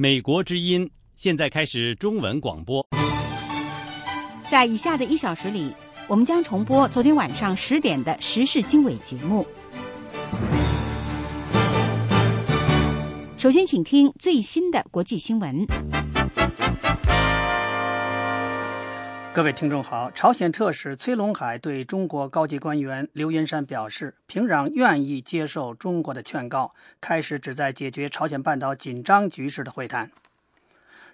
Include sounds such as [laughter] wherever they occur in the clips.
美国之音现在开始中文广播。在以下的一小时里，我们将重播昨天晚上十点的时事经纬节目。首先，请听最新的国际新闻。各位听众好，朝鲜特使崔龙海对中国高级官员刘云山表示，平壤愿意接受中国的劝告，开始旨在解决朝鲜半岛紧张局势的会谈。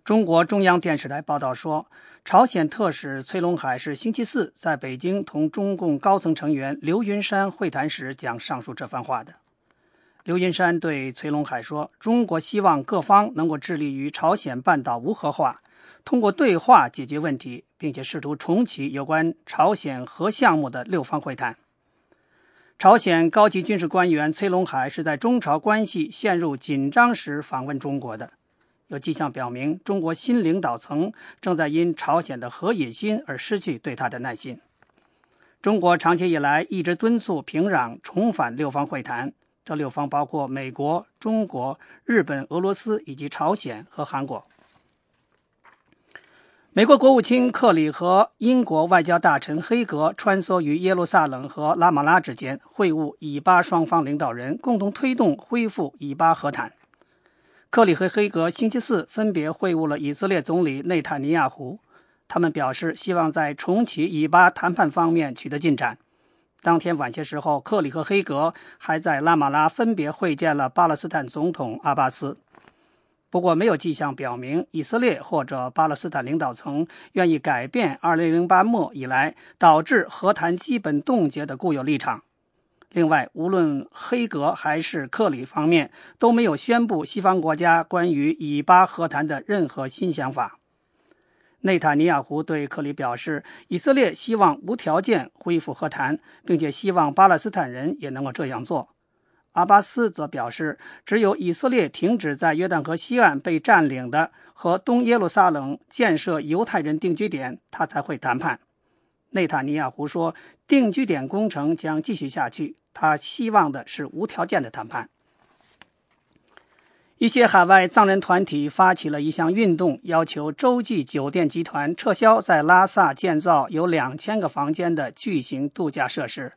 中国中央电视台报道说，朝鲜特使崔龙海是星期四在北京同中共高层成员刘云山会谈时讲上述这番话的。刘云山对崔龙海说：“中国希望各方能够致力于朝鲜半岛无核化。”通过对话解决问题，并且试图重启有关朝鲜核项目的六方会谈。朝鲜高级军事官员崔龙海是在中朝关系陷入紧张时访问中国的。有迹象表明，中国新领导层正在因朝鲜的核野心而失去对他的耐心。中国长期以来一直敦促平壤重返六方会谈，这六方包括美国、中国、日本、俄罗斯以及朝鲜和韩国。美国国务卿克里和英国外交大臣黑格穿梭于耶路撒冷和拉马拉之间会晤以巴双方领导人，共同推动恢复以巴和谈。克里和黑格星期四分别会晤了以色列总理内塔尼亚胡，他们表示希望在重启以巴谈判方面取得进展。当天晚些时候，克里和黑格还在拉马拉分别会见了巴勒斯坦总统阿巴斯。不过，没有迹象表明以色列或者巴勒斯坦领导层愿意改变2008末以来导致和谈基本冻结的固有立场。另外，无论黑格还是克里方面都没有宣布西方国家关于以巴和谈的任何新想法。内塔尼亚胡对克里表示，以色列希望无条件恢复和谈，并且希望巴勒斯坦人也能够这样做。阿巴斯则表示，只有以色列停止在约旦河西岸被占领的和东耶路撒冷建设犹太人定居点，他才会谈判。内塔尼亚胡说，定居点工程将继续下去，他希望的是无条件的谈判。一些海外藏人团体发起了一项运动，要求洲际酒店集团撤销在拉萨建造有两千个房间的巨型度假设施。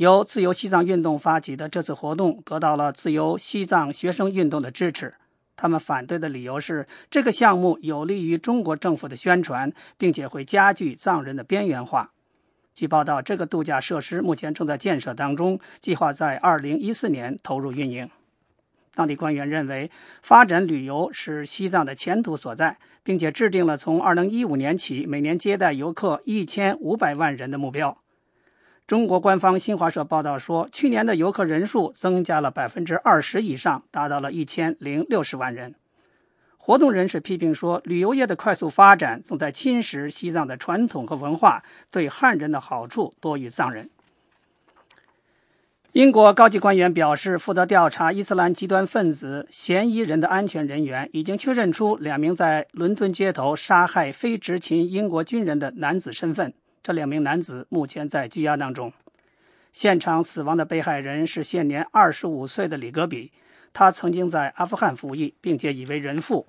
由自由西藏运动发起的这次活动得到了自由西藏学生运动的支持。他们反对的理由是，这个项目有利于中国政府的宣传，并且会加剧藏人的边缘化。据报道，这个度假设施目前正在建设当中，计划在2014年投入运营。当地官员认为，发展旅游是西藏的前途所在，并且制定了从2015年起每年接待游客1500万人的目标。中国官方新华社报道说，去年的游客人数增加了百分之二十以上，达到了一千零六十万人。活动人士批评说，旅游业的快速发展正在侵蚀西藏的传统和文化，对汉人的好处多于藏人。英国高级官员表示，负责调查伊斯兰极端分子嫌疑人的安全人员已经确认出两名在伦敦街头杀害非执勤英国军人的男子身份。这两名男子目前在拘押当中。现场死亡的被害人是现年二十五岁的李格比，他曾经在阿富汗服役，并且已为人父。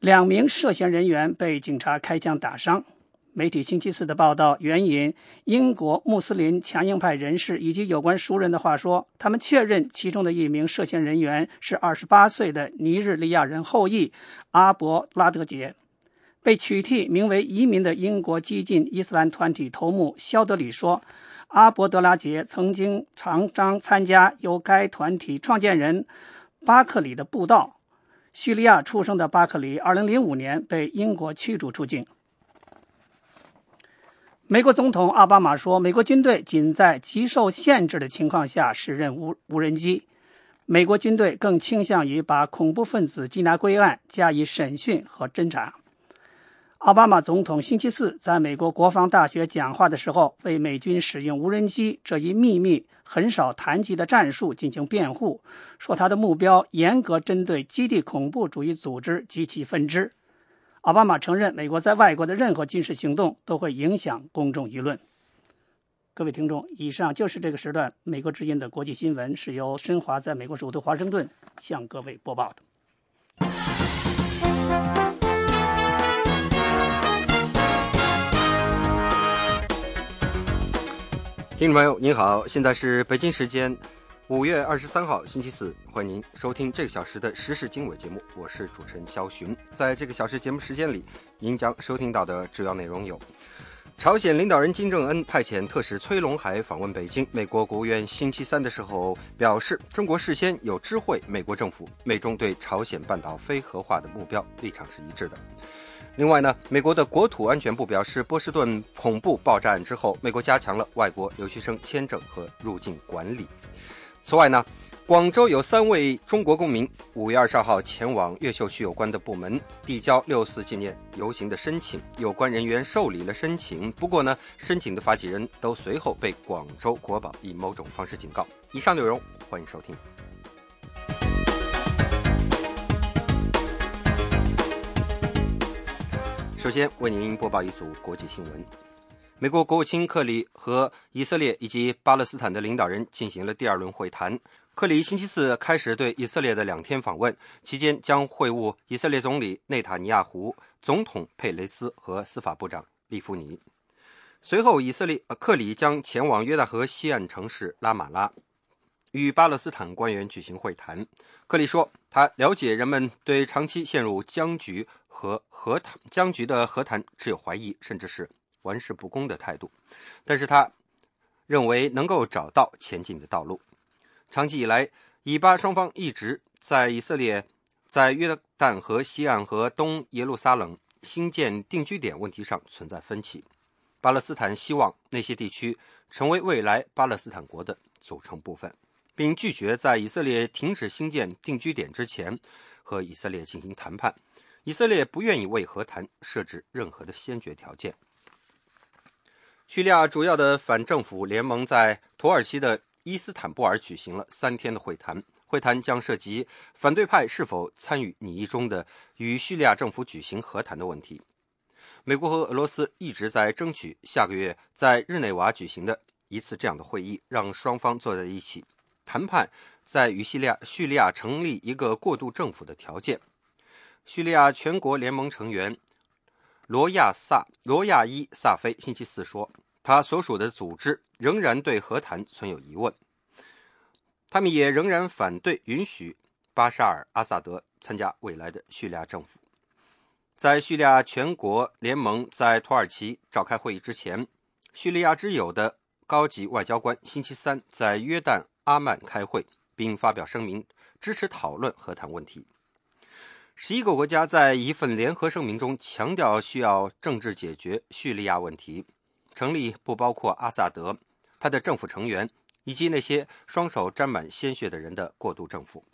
两名涉嫌人员被警察开枪打伤。媒体星期四的报道援引英国穆斯林强硬派人士以及有关熟人的话说，他们确认其中的一名涉嫌人员是二十八岁的尼日利亚人后裔阿伯拉德杰。被取缔名为“移民”的英国激进伊斯兰团体头目肖德里说：“阿伯德拉杰曾经常常参加由该团体创建人巴克里的布道。叙利亚出生的巴克里，2005年被英国驱逐出境。”美国总统奥巴马说：“美国军队仅在极受限制的情况下使用无无人机。美国军队更倾向于把恐怖分子缉拿归案，加以审讯和侦查。”奥巴马总统星期四在美国国防大学讲话的时候，为美军使用无人机这一秘密、很少谈及的战术进行辩护，说他的目标严格针对基地恐怖主义组织及其分支。奥巴马承认，美国在外国的任何军事行动都会影响公众舆论。各位听众，以上就是这个时段美国之音的国际新闻，是由申华在美国首都华盛顿向各位播报的。听众朋友，您好，现在是北京时间五月二十三号星期四，欢迎您收听这个小时的时事经纬节目，我是主持人肖寻。在这个小时节目时间里，您将收听到的主要内容有：朝鲜领导人金正恩派遣特使崔龙海访问北京，美国国务院星期三的时候表示，中国事先有知会美国政府，美中对朝鲜半岛非核化的目标立场是一致的。另外呢，美国的国土安全部表示，波士顿恐怖爆炸案之后，美国加强了外国留学生签证和入境管理。此外呢，广州有三位中国公民五月二十二号前往越秀区有关的部门递交六四纪念游行的申请，有关人员受理了申请，不过呢，申请的发起人都随后被广州国保以某种方式警告。以上内容，欢迎收听。首先为您播报一组国际新闻：美国国务卿克里和以色列以及巴勒斯坦的领导人进行了第二轮会谈。克里星期四开始对以色列的两天访问，期间将会晤以色列总理内塔尼亚胡、总统佩雷斯和司法部长利夫尼。随后，以色列克里将前往约旦河西岸城市拉马拉，与巴勒斯坦官员举行会谈。克里说，他了解人们对长期陷入僵局。和和谈僵局的和谈持有怀疑，甚至是玩世不恭的态度，但是他认为能够找到前进的道路。长期以来，以巴双方一直在以色列在约旦河西岸和东耶路撒冷新建定居点问题上存在分歧。巴勒斯坦希望那些地区成为未来巴勒斯坦国的组成部分，并拒绝在以色列停止新建定居点之前和以色列进行谈判。以色列不愿意为和谈设置任何的先决条件。叙利亚主要的反政府联盟在土耳其的伊斯坦布尔举行了三天的会谈，会谈将涉及反对派是否参与拟议中的与叙利亚政府举行和谈的问题。美国和俄罗斯一直在争取下个月在日内瓦举行的一次这样的会议，让双方坐在一起谈判，在与叙利亚叙利亚成立一个过渡政府的条件。叙利亚全国联盟成员罗亚萨罗亚伊萨菲星期四说，他所属的组织仍然对和谈存有疑问。他们也仍然反对允许巴沙尔·阿萨德参加未来的叙利亚政府。在叙利亚全国联盟在土耳其召开会议之前，叙利亚之友的高级外交官星期三在约旦阿曼开会，并发表声明支持讨论和谈问题。十一个国家在一份联合声明中强调，需要政治解决叙利亚问题，成立不包括阿萨德、他的政府成员以及那些双手沾满鲜血的人的过渡政府。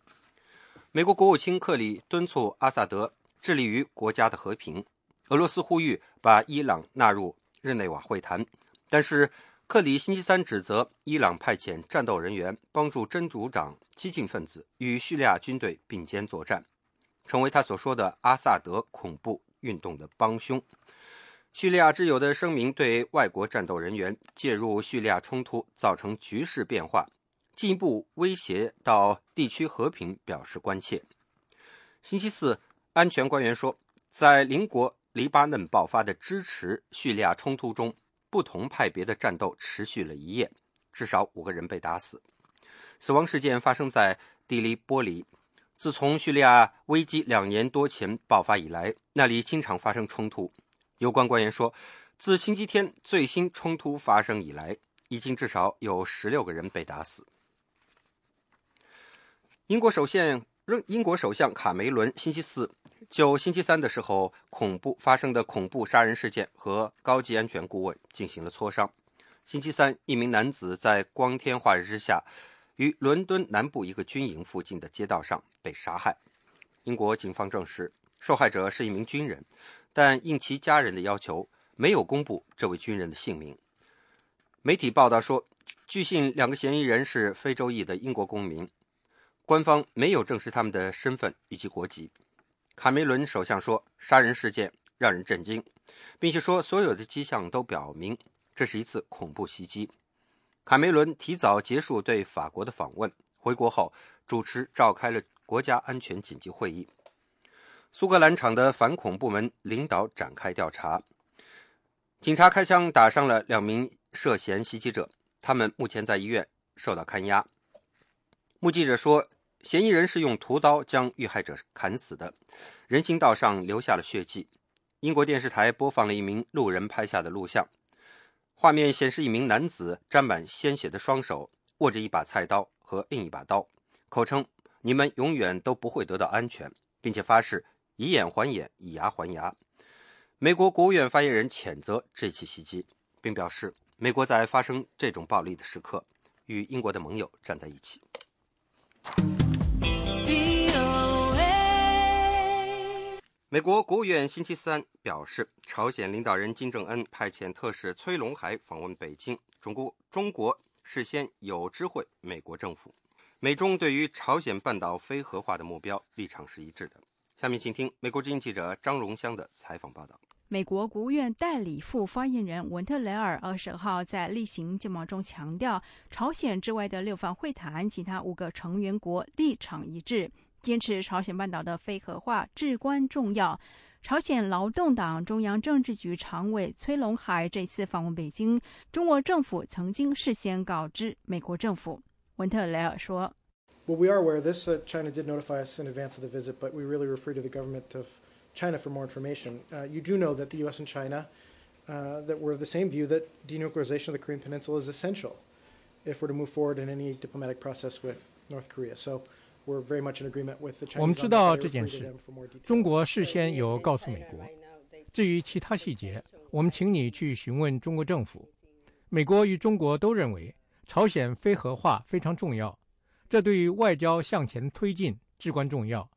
美国国务卿克里敦促阿萨德致力于国家的和平。俄罗斯呼吁把伊朗纳入日内瓦会谈，但是克里星期三指责伊朗派遣战斗人员帮助真主党激进分子与叙利亚军队并肩作战。成为他所说的阿萨德恐怖运动的帮凶。叙利亚之友的声明对外国战斗人员介入叙利亚冲突造成局势变化，进一步威胁到地区和平表示关切。星期四，安全官员说，在邻国黎巴嫩爆发的支持叙利亚冲突中，不同派别的战斗持续了一夜，至少五个人被打死。死亡事件发生在蒂利波里。自从叙利亚危机两年多前爆发以来，那里经常发生冲突。有关官员说，自星期天最新冲突发生以来，已经至少有十六个人被打死。英国首相英国首相卡梅伦星期四就星期三的时候恐怖发生的恐怖杀人事件和高级安全顾问进行了磋商。星期三，一名男子在光天化日之下。于伦敦南部一个军营附近的街道上被杀害。英国警方证实，受害者是一名军人，但应其家人的要求，没有公布这位军人的姓名。媒体报道说，据信两个嫌疑人是非洲裔的英国公民，官方没有证实他们的身份以及国籍。卡梅伦首相说，杀人事件让人震惊，并且说所有的迹象都表明这是一次恐怖袭击。卡梅伦提早结束对法国的访问，回国后主持召开了国家安全紧急会议。苏格兰场的反恐部门领导展开调查，警察开枪打伤了两名涉嫌袭击者，他们目前在医院受到看押。目击者说，嫌疑人是用屠刀将遇害者砍死的，人行道上留下了血迹。英国电视台播放了一名路人拍下的录像，画面显示一名男子沾满鲜血的双手握着一把菜刀和另一把刀，口称：“你们永远都不会得到安全，并且发誓以眼还眼，以牙还牙。”美国国务院发言人谴责这起袭击，并表示，美国在发生这种暴力的时刻，与英国的盟友站在一起。美国国务院星期三表示，朝鲜领导人金正恩派遣特使崔龙海访问北京，中国中国事先有知会美国政府。美中对于朝鲜半岛非核化的目标立场是一致的。下面请听美国之音记者张荣香的采访报道。美国国务院代理副发言人文特雷尔二十号在例行电报中强调，朝鲜之外的六方会谈，其他五个成员国立场一致。坚持朝鲜半岛的非核化至关重要。朝鲜劳动党中央政治局常委崔龙海这次访问北京，中国政府曾经事先告知美国政府。文特雷尔说：“Well, we are aware of this. China did notify us in advance of the visit, but we really refer to the government of China for more information. You do know that the U.S. and China that were of the same view that denuclearization of the Korean Peninsula is essential if we're to move forward in any diplomatic process with North Korea. So.” 我们知道这件事，中国事先有告诉美国。至于其他细节，我们请你去询问中国政府。美国与中国都认为朝鲜非核化非常重要，这对于外交向前推进至关重要。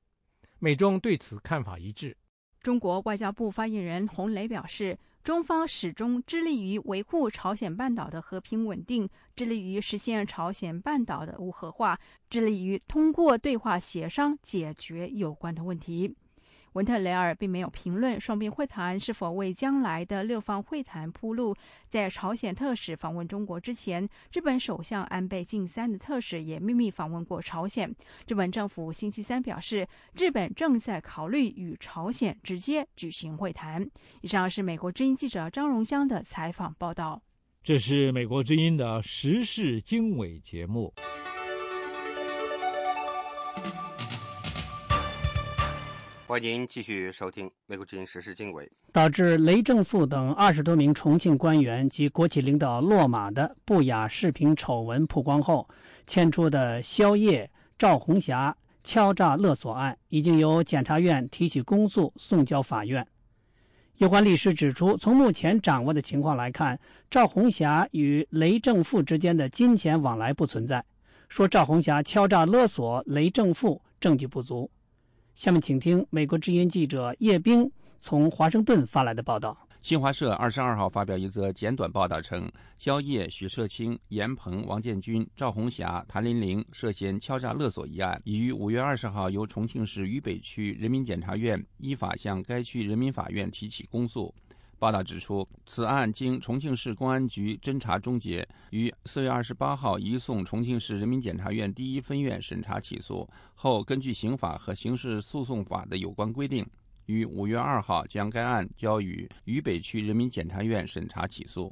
美中对此看法一致。中国外交部发言人洪磊表示。中方始终致力于维护朝鲜半岛的和平稳定，致力于实现朝鲜半岛的无核化，致力于通过对话协商解决有关的问题。文特雷尔并没有评论双边会谈是否为将来的六方会谈铺路。在朝鲜特使访问中国之前，日本首相安倍晋三的特使也秘密访问过朝鲜。日本政府星期三表示，日本正在考虑与朝鲜直接举行会谈。以上是美国之音记者张荣香的采访报道。这是美国之音的时事经纬节目。欢迎继续收听《美国之音时事经纬》。导致雷政富等二十多名重庆官员及国企领导落马的不雅视频丑闻曝光后，牵出的肖烨、赵红霞敲诈勒索案，已经由检察院提起公诉，送交法院。有关律师指出，从目前掌握的情况来看，赵红霞与雷政富之间的金钱往来不存在。说赵红霞敲诈勒索雷政富，证据不足。下面请听美国之音记者叶冰从华盛顿发来的报道。新华社二十二号发表一则简短报道称，肖烨、许社清、严鹏、王建军、赵红霞、谭琳玲涉嫌敲诈勒索一案，已于五月二十号由重庆市渝北区人民检察院依法向该区人民法院提起公诉。报道指出，此案经重庆市公安局侦查终结，于四月二十八号移送重庆市人民检察院第一分院审查起诉后，根据刑法和刑事诉讼法的有关规定，于五月二号将该案交予渝北区人民检察院审查起诉。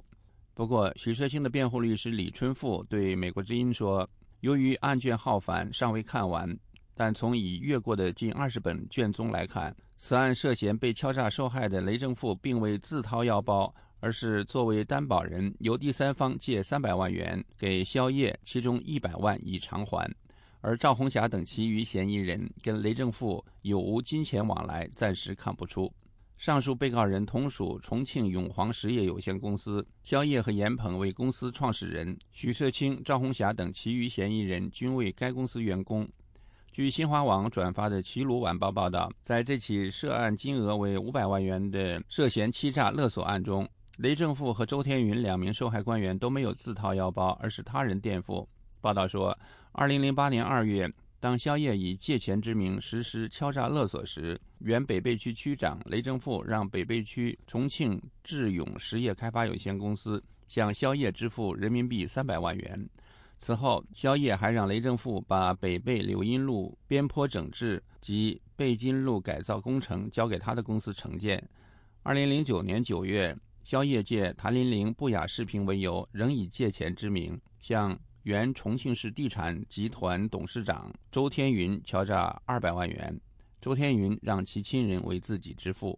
不过，许社清的辩护律师李春富对美国之音说，由于案卷浩繁，尚未看完。但从已阅过的近二十本卷宗来看，此案涉嫌被敲诈受害的雷正富并未自掏腰包，而是作为担保人，由第三方借三百万元给肖烨，其中一百万已偿还。而赵红霞等其余嫌疑人跟雷正富有无金钱往来，暂时看不出。上述被告人同属重庆永煌实业有限公司，肖烨和严鹏为公司创始人，许社清、赵红霞等其余嫌疑人均为该公司员工。据新华网转发的《齐鲁晚报》报道，在这起涉案金额为五百万元的涉嫌欺诈勒索案中，雷正富和周天云两名受害官员都没有自掏腰包，而是他人垫付。报道说，二零零八年二月，当肖烨以借钱之名实施敲诈勒索时，原北碚区区长雷正富让北碚区重庆智勇实业开发有限公司向肖烨支付人民币三百万元。此后，肖烨还让雷政富把北碚柳荫路边坡整治及贝金路改造工程交给他的公司承建。二零零九年九月，肖烨借谭林玲不雅视频为由，仍以借钱之名向原重庆市地产集团董事长周天云敲诈二百万元，周天云让其亲人为自己支付。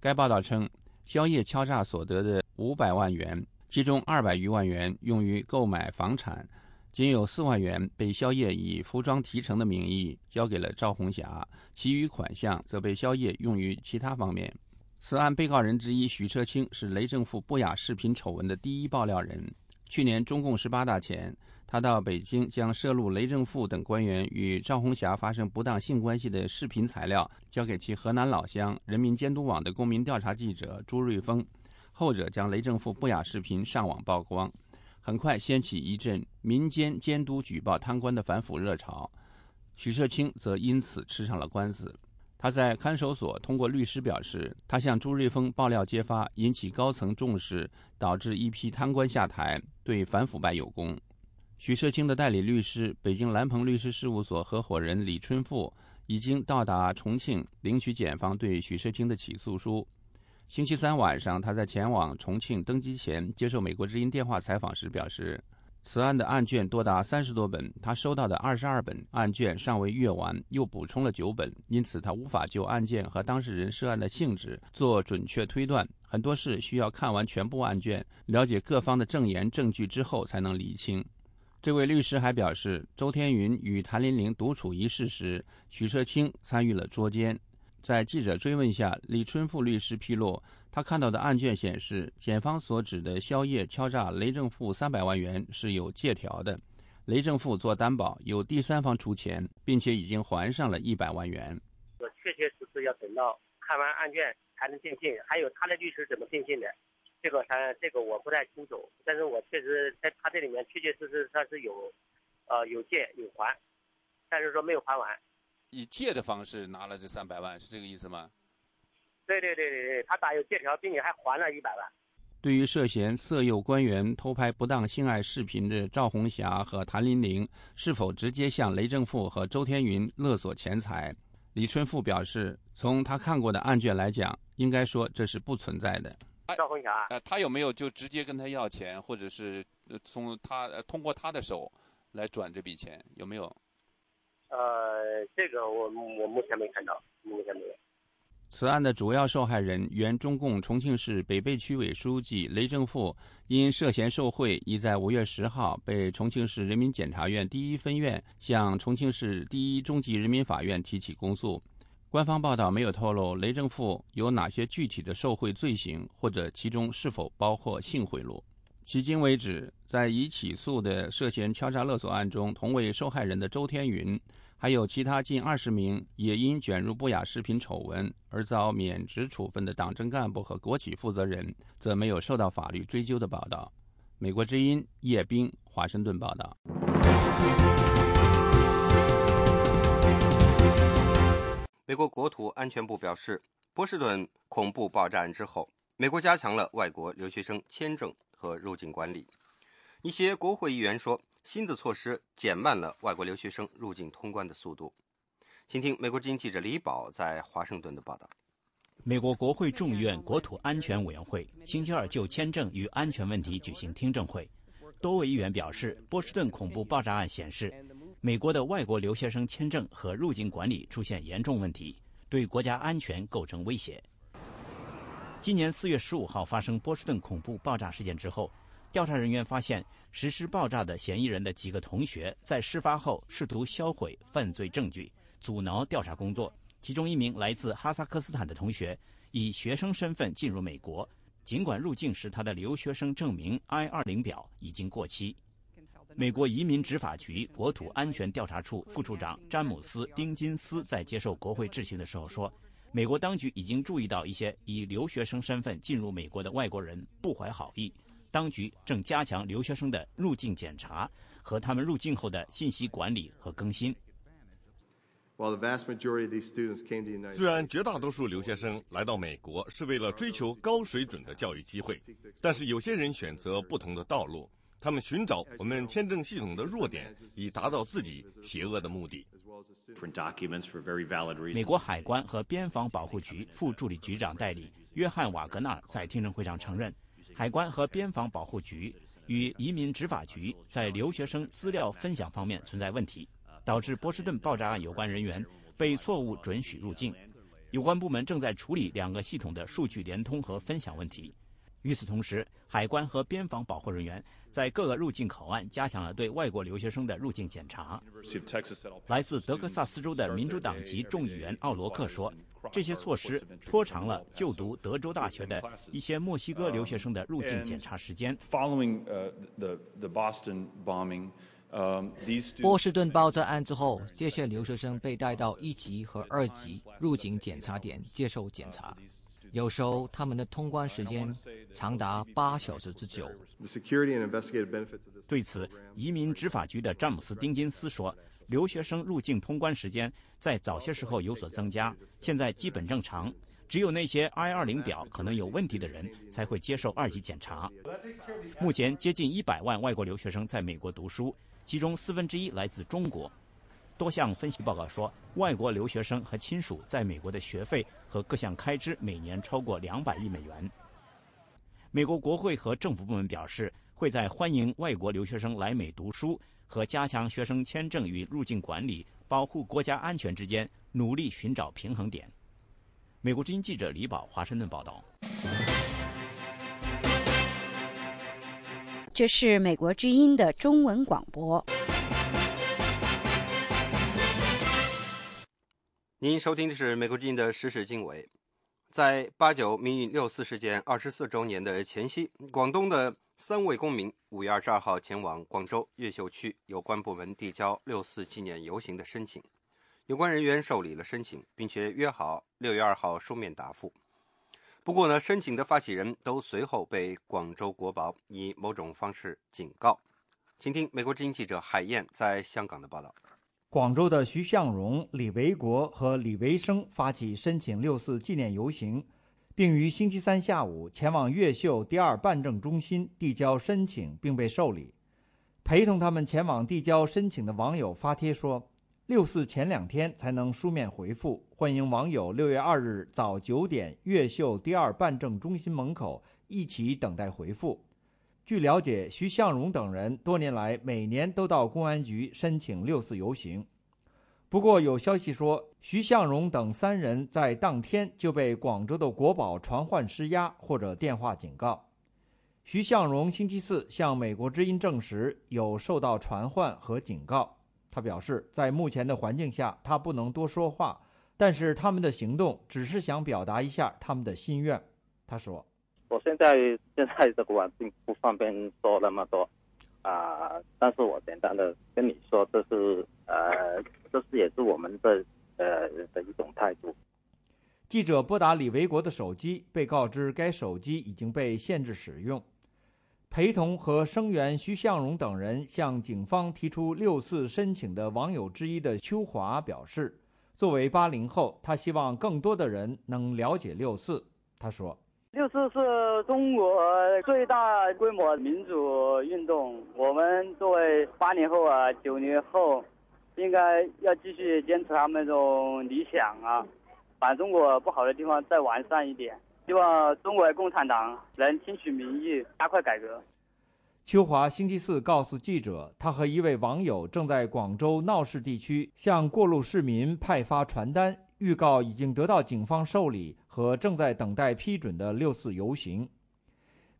该报道称，肖烨敲诈所得的五百万元，其中二百余万元用于购买房产。仅有四万元被肖烨以服装提成的名义交给了赵红霞，其余款项则被肖烨用于其他方面。此案被告人之一许车清是雷政富不雅视频丑闻的第一爆料人。去年中共十八大前，他到北京将涉录雷政富等官员与赵红霞发生不当性关系的视频材料交给其河南老乡人民监督网的公民调查记者朱瑞峰，后者将雷政富不雅视频上网曝光。很快掀起一阵民间监督举报贪官的反腐热潮，许社清则因此吃上了官司。他在看守所通过律师表示，他向朱瑞峰爆料揭发，引起高层重视，导致一批贪官下台，对反腐败有功。许社清的代理律师、北京蓝鹏律师事务所合伙人李春富已经到达重庆领取检方对许社清的起诉书。星期三晚上，他在前往重庆登机前接受美国之音电话采访时表示，此案的案卷多达三十多本，他收到的二十二本案卷尚未阅完，又补充了九本，因此他无法就案件和当事人涉案的性质做准确推断，很多事需要看完全部案卷，了解各方的证言证据之后才能厘清。这位律师还表示，周天云与谭林玲独处一室时，许社清参与了捉奸。在记者追问下，李春富律师披露，他看到的案卷显示，检方所指的宵夜敲诈雷正富三百万元是有借条的，雷正富做担保，有第三方出钱，并且已经还上了一百万元。我确确实实要等到看完案卷才能定性，还有他的律师怎么定性的，这个他这个我不太清楚，但是我确实在他这里面确确实实他是有，呃有借有还，但是说没有还完。以借的方式拿了这三百万，是这个意思吗？对对对对对，他打有借条，并且还还了一百万。对于涉嫌色诱官员偷拍不当性爱视频的赵红霞和谭琳玲，是否直接向雷正富和周天云勒索钱财？李春富表示，从他看过的案卷来讲，应该说这是不存在的。赵红霞，呃，他有没有就直接跟他要钱，或者是从他通过他的手来转这笔钱？有没有？呃，这个我我目前没看到，目前没有。此案的主要受害人，原中共重庆市北碚区委书记雷正富，因涉嫌受贿，已在五月十号被重庆市人民检察院第一分院向重庆市第一中级人民法院提起公诉。官方报道没有透露雷正富有哪些具体的受贿罪行，或者其中是否包括性贿赂。迄今为止，在已起诉的涉嫌敲诈勒索案中，同为受害人的周天云。还有其他近二十名也因卷入不雅视频丑闻而遭免职处分的党政干部和国企负责人，则没有受到法律追究的报道。美国之音叶冰华盛顿报道。美国国土安全部表示，波士顿恐怖爆炸案之后，美国加强了外国留学生签证和入境管理。一些国会议员说。新的措施减慢了外国留学生入境通关的速度。请听美国之音记者李宝在华盛顿的报道。美国国会众议院国土安全委员会星期二就签证与安全问题举行听证会。多位议员表示，波士顿恐怖爆炸案显示，美国的外国留学生签证和入境管理出现严重问题，对国家安全构成威胁。今年四月十五号发生波士顿恐怖爆炸事件之后。调查人员发现，实施爆炸的嫌疑人的几个同学在事发后试图销毁犯罪证据，阻挠调查工作。其中一名来自哈萨克斯坦的同学以学生身份进入美国，尽管入境时他的留学生证明 I-20 表已经过期。美国移民执法局国土安全调查处副处长詹姆斯·丁金斯在接受国会质询的时候说：“美国当局已经注意到一些以留学生身份进入美国的外国人不怀好意。”当局正加强留学生的入境检查和他们入境后的信息管理和更新。虽然绝大多数留学生来到美国是为了追求高水准的教育机会，但是有些人选择不同的道路。他们寻找我们签证系统的弱点，以达到自己邪恶的目的。美国海关和边防保护局副助理局长代理约翰·瓦格纳在听证会上承认，海关和边防保护局与移民执法局在留学生资料分享方面存在问题，导致波士顿爆炸案有关人员被错误准许入境。有关部门正在处理两个系统的数据联通和分享问题。与此同时，海关和边防保护人员在各个入境口岸加强了对外国留学生的入境检查。来自德克萨斯州的民主党籍众议员奥罗克说：“这些措施拖长了就读德州大学的一些墨西哥留学生的入境检查时间。”波士顿爆炸案之后，这些留学生被带到一级和二级入境检查点接受检查。有时候他们的通关时间长达八小时之久。对此，移民执法局的詹姆斯·丁金斯说：“留学生入境通关时间在早些时候有所增加，现在基本正常。只有那些 I-20 表可能有问题的人才会接受二级检查。目前，接近一百万外国留学生在美国读书，其中四分之一来自中国。”多项分析报告说，外国留学生和亲属在美国的学费和各项开支每年超过两百亿美元。美国国会和政府部门表示，会在欢迎外国留学生来美读书和加强学生签证与入境管理、保护国家安全之间努力寻找平衡点。美国之音记者李宝华盛顿报道。这是美国之音的中文广播。您收听的是美国之音的时事经纬。在八九民运六四事件二十四周年的前夕，广东的三位公民五月二十二号前往广州越秀区有关部门递交六四纪念游行的申请。有关人员受理了申请，并且约好六月二号书面答复。不过呢，申请的发起人都随后被广州国保以某种方式警告。请听美国之音记者海燕在香港的报道。广州的徐向荣、李维国和李维生发起申请六四纪念游行，并于星期三下午前往越秀第二办证中心递交申请，并被受理。陪同他们前往递交申请的网友发帖说：“六四前两天才能书面回复，欢迎网友六月二日早九点越秀第二办证中心门口一起等待回复。”据了解，徐向荣等人多年来每年都到公安局申请六四游行。不过，有消息说，徐向荣等三人在当天就被广州的国宝传唤施压或者电话警告。徐向荣星期四向美国之音证实有受到传唤和警告。他表示，在目前的环境下，他不能多说话，但是他们的行动只是想表达一下他们的心愿。他说。我现在现在这个环境不方便说那么多啊，但是我简单的跟你说，这是呃，这是也是我们的呃的一种态度。记者拨打李维国的手机，被告知该手机已经被限制使用。陪同和声援徐向荣等人向警方提出六四申请的网友之一的邱华表示，作为八零后，他希望更多的人能了解六四。他说。六四是中国最大规模民主运动。我们作为八零后啊、九零后，应该要继续坚持他们这种理想啊，把中国不好的地方再完善一点。希望中国共产党能听取民意，加快改革。邱华星期四告诉记者，他和一位网友正在广州闹市地区向过路市民派发传单。预告已经得到警方受理和正在等待批准的六四游行，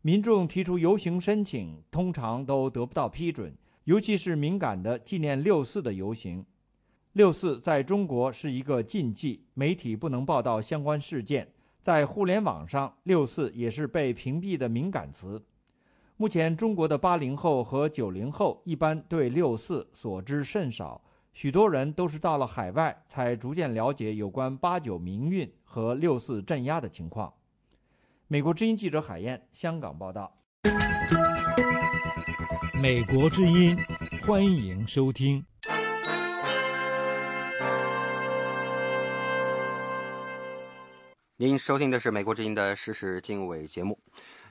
民众提出游行申请通常都得不到批准，尤其是敏感的纪念六四的游行。六四在中国是一个禁忌，媒体不能报道相关事件，在互联网上，六四也是被屏蔽的敏感词。目前，中国的八零后和九零后一般对六四所知甚少。许多人都是到了海外才逐渐了解有关八九民运和六四镇压的情况。美国之音记者海燕，香港报道。美国之音，欢迎收听。您收听的是美国之音的时事经纬节目。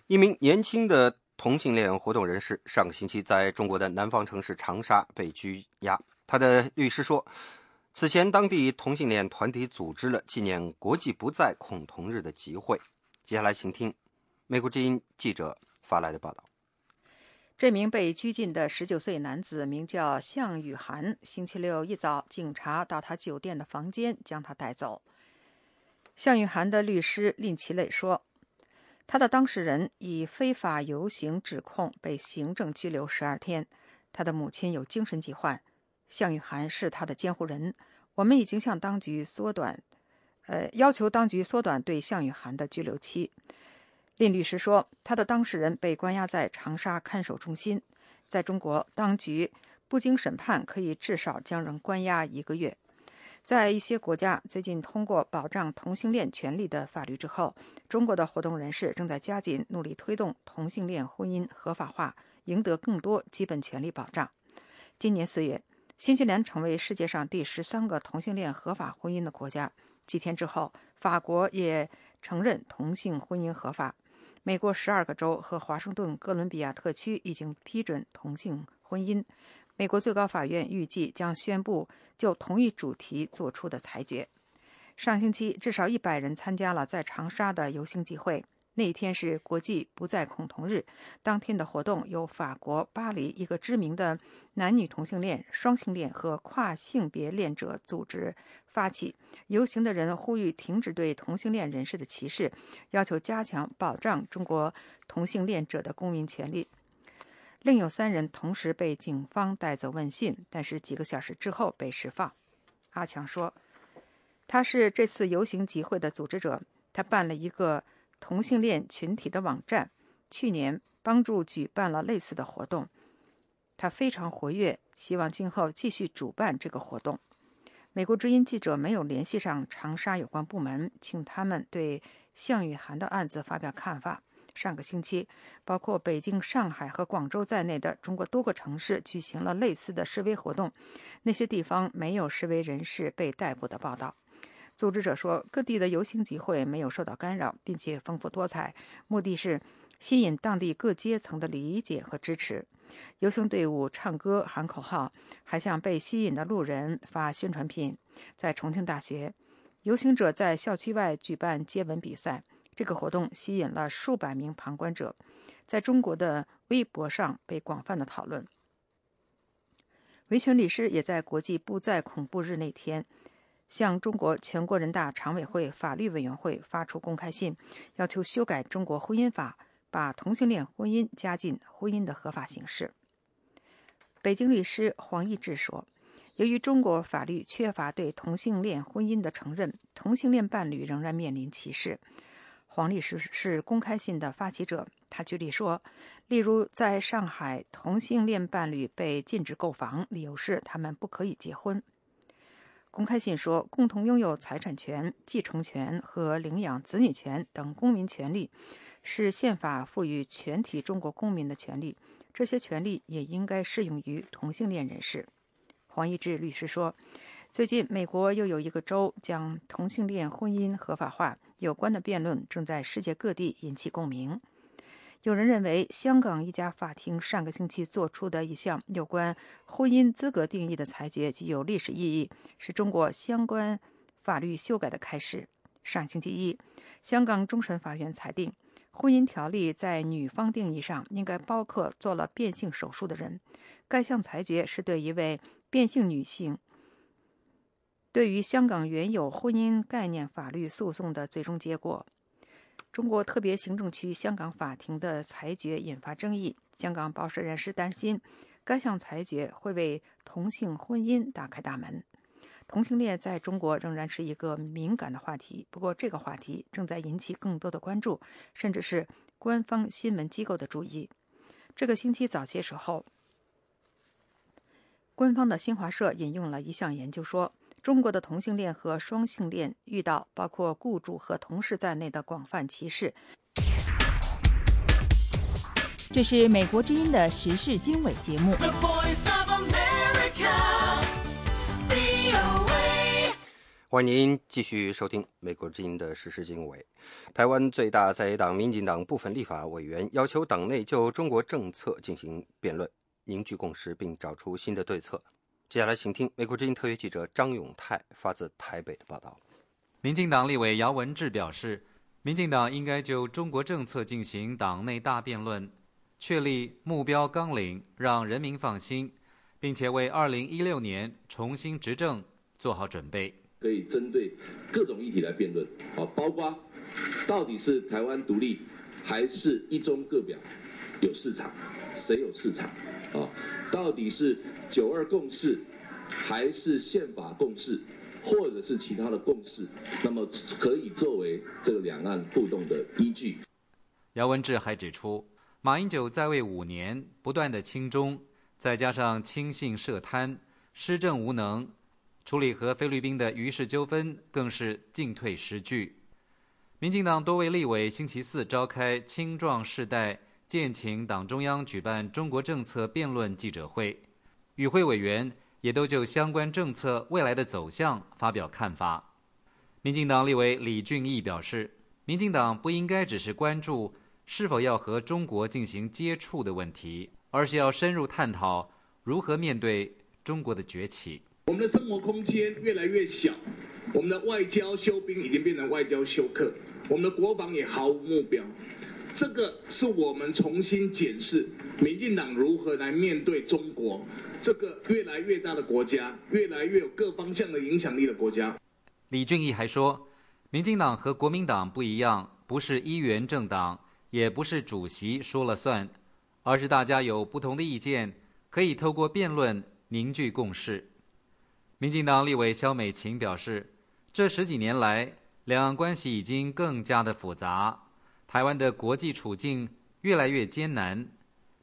一名年轻的同性恋活动人士上个星期在中国的南方城市长沙被拘押。他的律师说，此前当地同性恋团体组织了纪念国际不再恐同日的集会。接下来，请听美国之音记者发来的报道。这名被拘禁的十九岁男子名叫向雨涵。星期六一早，警察到他酒店的房间将他带走。向雨涵的律师林奇磊说，他的当事人以非法游行指控被行政拘留十二天。他的母亲有精神疾患，向雨涵是他的监护人。我们已经向当局缩短，呃，要求当局缩短对向雨涵的拘留期。林律师说，他的当事人被关押在长沙看守中心。在中国，当局不经审判可以至少将人关押一个月。在一些国家最近通过保障同性恋权利的法律之后，中国的活动人士正在加紧努力推动同性恋婚姻合法化，赢得更多基本权利保障。今年四月，新西兰成为世界上第十三个同性恋合法婚姻的国家。几天之后，法国也承认同性婚姻合法。美国十二个州和华盛顿哥伦比亚特区已经批准同性婚姻。美国最高法院预计将宣布就同一主题作出的裁决。上星期，至少一百人参加了在长沙的游行集会。那天是国际不再恐同日。当天的活动由法国巴黎一个知名的男女同性恋、双性恋和跨性别恋者组织发起。游行的人呼吁停止对同性恋人士的歧视，要求加强保障中国同性恋者的公民权利。另有三人同时被警方带走问讯，但是几个小时之后被释放。阿强说：“他是这次游行集会的组织者，他办了一个。”同性恋群体的网站去年帮助举办了类似的活动，他非常活跃，希望今后继续主办这个活动。美国之音记者没有联系上长沙有关部门，请他们对向雨涵的案子发表看法。上个星期，包括北京、上海和广州在内的中国多个城市举行了类似的示威活动，那些地方没有示威人士被逮捕的报道。组织者说，各地的游行集会没有受到干扰，并且丰富多彩，目的是吸引当地各阶层的理解和支持。游行队伍唱歌、喊口号，还向被吸引的路人发宣传品。在重庆大学，游行者在校区外举办接吻比赛，这个活动吸引了数百名旁观者，在中国的微博上被广泛的讨论。维权律师也在国际不再恐怖日那天。向中国全国人大常委会法律委员会发出公开信，要求修改中国婚姻法，把同性恋婚姻加进婚姻的合法形式。北京律师黄义志说：“由于中国法律缺乏对同性恋婚姻的承认，同性恋伴侣仍然面临歧视。”黄律师是公开信的发起者，他举例说：“例如，在上海，同性恋伴侣被禁止购房，理由是他们不可以结婚。”公开信说，共同拥有财产权、继承权和领养子女权等公民权利，是宪法赋予全体中国公民的权利。这些权利也应该适用于同性恋人士。黄一志律师说，最近美国又有一个州将同性恋婚姻合法化，有关的辩论正在世界各地引起共鸣。有人认为，香港一家法庭上个星期做出的一项有关婚姻资格定义的裁决具有历史意义，是中国相关法律修改的开始。上星期一，香港终审法院裁定，婚姻条例在女方定义上应该包括做了变性手术的人。该项裁决是对一位变性女性对于香港原有婚姻概念法律诉讼的最终结果。中国特别行政区香港法庭的裁决引发争议。香港报社人士担心，该项裁决会为同性婚姻打开大门。同性恋在中国仍然是一个敏感的话题，不过这个话题正在引起更多的关注，甚至是官方新闻机构的注意。这个星期早些时候，官方的新华社引用了一项研究说。中国的同性恋和双性恋遇到包括雇主和同事在内的广泛歧视。这是美国之音的时事经纬节目。欢迎您继续收听《美国之音》的时事经纬。台湾最大在野党民进党部分立法委员要求党内就中国政策进行辩论，凝聚共识，并找出新的对策。接下来，请听美国之音特约记者张永泰发自台北的报道。民进党立委姚文智表示，民进党应该就中国政策进行党内大辩论，确立目标纲领，让人民放心，并且为二零一六年重新执政做好准备。可以针对各种议题来辩论，啊，包括到底是台湾独立，还是一中各表有市场，谁有市场？啊，到底是九二共识，还是宪法共识，或者是其他的共识？那么可以作为这个两岸互动的依据。姚文智还指出，马英九在位五年，不断的亲中，再加上轻信涉贪，施政无能。处理和菲律宾的余事纠纷更是进退失据。民进党多位立委星期四召开青壮世代建请党中央举办中国政策辩论记者会，与会委员也都就相关政策未来的走向发表看法。民进党立委李俊毅表示，民进党不应该只是关注是否要和中国进行接触的问题，而是要深入探讨如何面对中国的崛起。我们的生活空间越来越小，我们的外交休兵已经变成外交休克，我们的国防也毫无目标。这个是我们重新检视民进党如何来面对中国这个越来越大的国家，越来越有各方向的影响力的国家。李俊毅还说，民进党和国民党不一样，不是一元政党，也不是主席说了算，而是大家有不同的意见，可以透过辩论凝聚共识。民进党立委肖美琴表示，这十几年来，两岸关系已经更加的复杂，台湾的国际处境越来越艰难，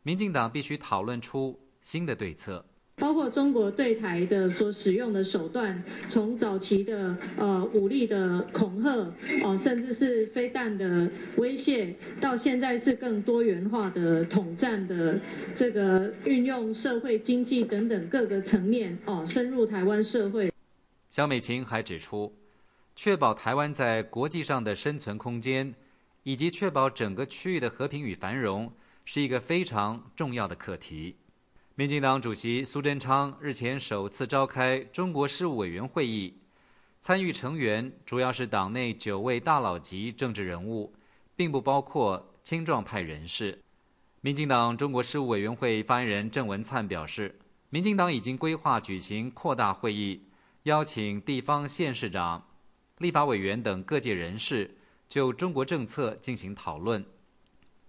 民进党必须讨论出新的对策。包括中国对台的所使用的手段，从早期的呃武力的恐吓，哦，甚至是飞弹的威胁，到现在是更多元化的统战的这个运用社会经济等等各个层面，哦，深入台湾社会。肖美琴还指出，确保台湾在国际上的生存空间，以及确保整个区域的和平与繁荣，是一个非常重要的课题。民进党主席苏贞昌日前首次召开中国事务委员会议，参与成员主要是党内九位大佬级政治人物，并不包括青壮派人士。民进党中国事务委员会发言人郑文灿表示，民进党已经规划举行扩大会议，邀请地方县市长、立法委员等各界人士就中国政策进行讨论。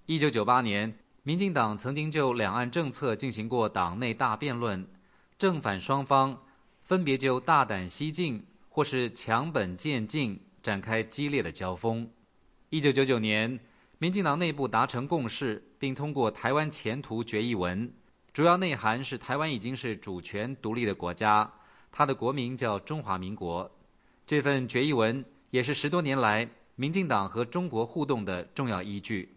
一九九八年。民进党曾经就两岸政策进行过党内大辩论，正反双方分别就大胆西进或是强本渐进展开激烈的交锋。一九九九年，民进党内部达成共识，并通过《台湾前途决议文》，主要内涵是台湾已经是主权独立的国家，它的国名叫中华民国。这份决议文也是十多年来民进党和中国互动的重要依据。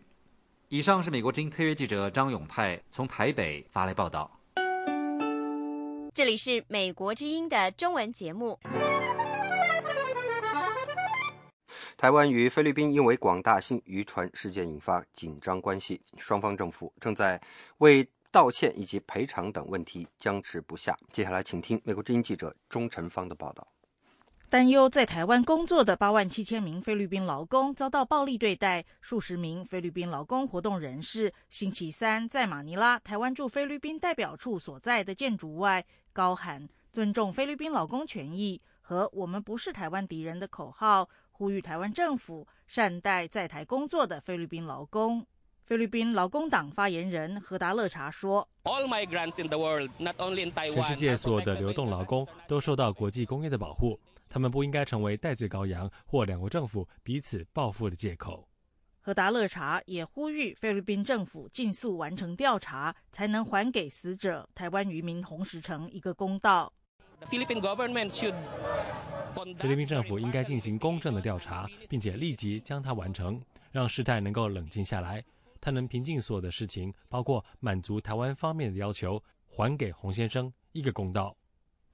以上是美国之音特约记者张永泰从台北发来报道。这里是美国之音的中文节目。台湾与菲律宾因为广大性渔船事件引发紧张关系，双方政府正在为道歉以及赔偿等问题僵持不下。接下来，请听美国之音记者钟晨芳的报道。担忧在台湾工作的八万七千名菲律宾劳工遭到暴力对待，数十名菲律宾劳工活动人士星期三在马尼拉台湾驻菲律宾代表处所在的建筑外高喊“尊重菲律宾劳工权益”和“我们不是台湾敌人”的口号，呼吁台湾政府善待在台工作的菲律宾劳工。菲律宾劳工党发言人何达勒查说：“全世界所有的流动劳工都受到国际公约的保护。”他们不应该成为戴罪羔羊或两国政府彼此报复的借口。何达勒查也呼吁菲律宾政府尽速完成调查，才能还给死者台湾渔民洪石成一个公道。菲律宾政府应该进行公正的调查，并且立即将它完成，让事态能够冷静下来。他能平静所有的事情，包括满足台湾方面的要求，还给洪先生一个公道。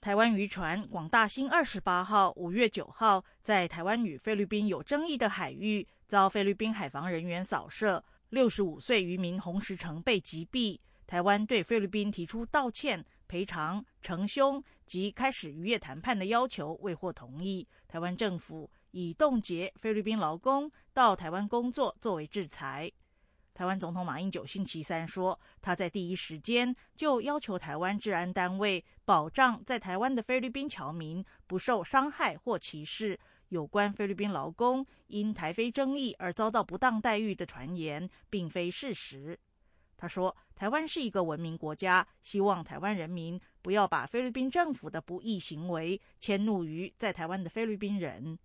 台湾渔船“广大兴二十八号”五月九号在台湾与菲律宾有争议的海域遭菲律宾海防人员扫射，六十五岁渔民洪石成被击毙。台湾对菲律宾提出道歉、赔偿、惩凶及开始渔业谈判的要求未获同意。台湾政府以冻结菲律宾劳工到台湾工作作为制裁。台湾总统马英九星期三说，他在第一时间就要求台湾治安单位保障在台湾的菲律宾侨民不受伤害或歧视。有关菲律宾劳工因台菲争议而遭到不当待遇的传言，并非事实。他说：“台湾是一个文明国家，希望台湾人民不要把菲律宾政府的不义行为迁怒于在台湾的菲律宾人。”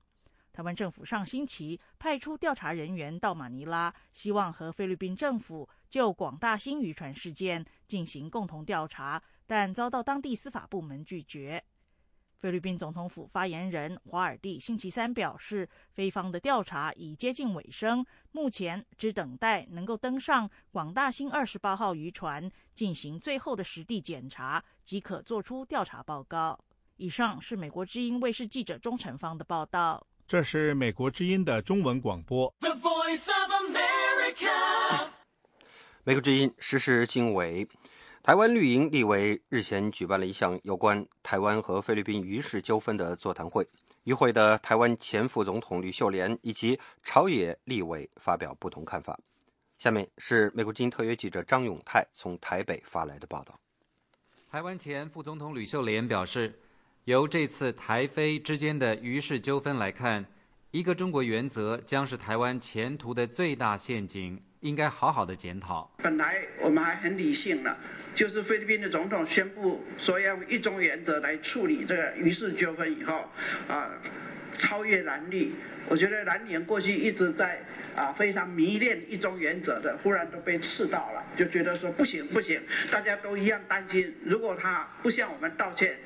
台湾政府上星期派出调查人员到马尼拉，希望和菲律宾政府就广大新渔船事件进行共同调查，但遭到当地司法部门拒绝。菲律宾总统府发言人华尔蒂星期三表示，菲方的调查已接近尾声，目前只等待能够登上广大兴二十八号渔船进行最后的实地检查，即可做出调查报告。以上是美国之音卫视记者钟成芳的报道。这是美国之音的中文广播。The Voice of America，美国之音时事经纬。台湾绿营立委日前举办了一项有关台湾和菲律宾渔事纠纷的座谈会，与会的台湾前副总统吕秀莲以及朝野立委发表不同看法。下面是美国之音特约记者张永泰从台北发来的报道。台湾前副总统吕秀莲表示，由这次台菲之间的渔事纠纷来看，一个中国原则将是台湾前途的最大陷阱，应该好好的检讨。本来我们还很理性了。就是菲律宾的总统宣布说要用一中原则来处理这个渔事纠纷以后，啊，超越蓝绿。我觉得蓝联过去一直在啊非常迷恋一中原则的，忽然都被刺到了，就觉得说不行不行，大家都一样担心。如果他不向我们道歉，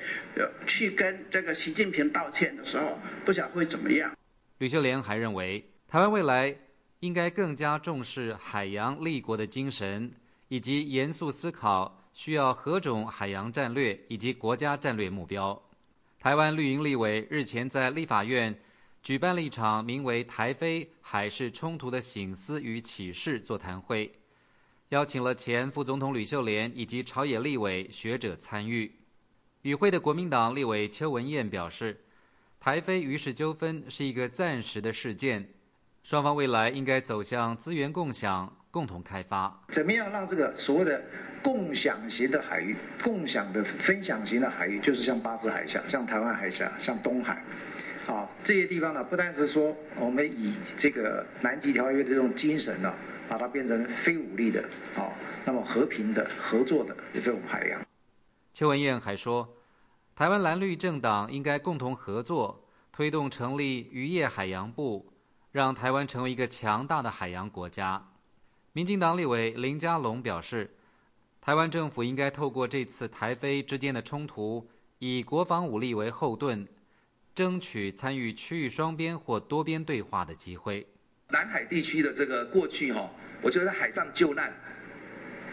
去跟这个习近平道歉的时候，不晓得会怎么样。吕秀莲还认为，台湾未来应该更加重视海洋立国的精神，以及严肃思考。需要何种海洋战略以及国家战略目标？台湾绿营立委日前在立法院举办了一场名为“台非海事冲突的醒思与启示”座谈会，邀请了前副总统吕秀莲以及朝野立委学者参与。与会的国民党立委邱文燕表示，台非渔事纠纷是一个暂时的事件，双方未来应该走向资源共享、共同开发。怎么样让这个所谓的？共享型的海域，共享的分享型的海域，就是像巴士海峡、像台湾海峡、像东海，啊，这些地方呢，不单是说我们以这个南极条约这种精神呢，把它变成非武力的，啊，那么和平的、合作的这种海洋。邱文燕还说，台湾蓝绿政党应该共同合作，推动成立渔业海洋部，让台湾成为一个强大的海洋国家。民进党立委林佳龙表示。台湾政府应该透过这次台菲之间的冲突，以国防武力为后盾，争取参与区域双边或多边对话的机会。南海地区的这个过去哈，我觉得海上救难，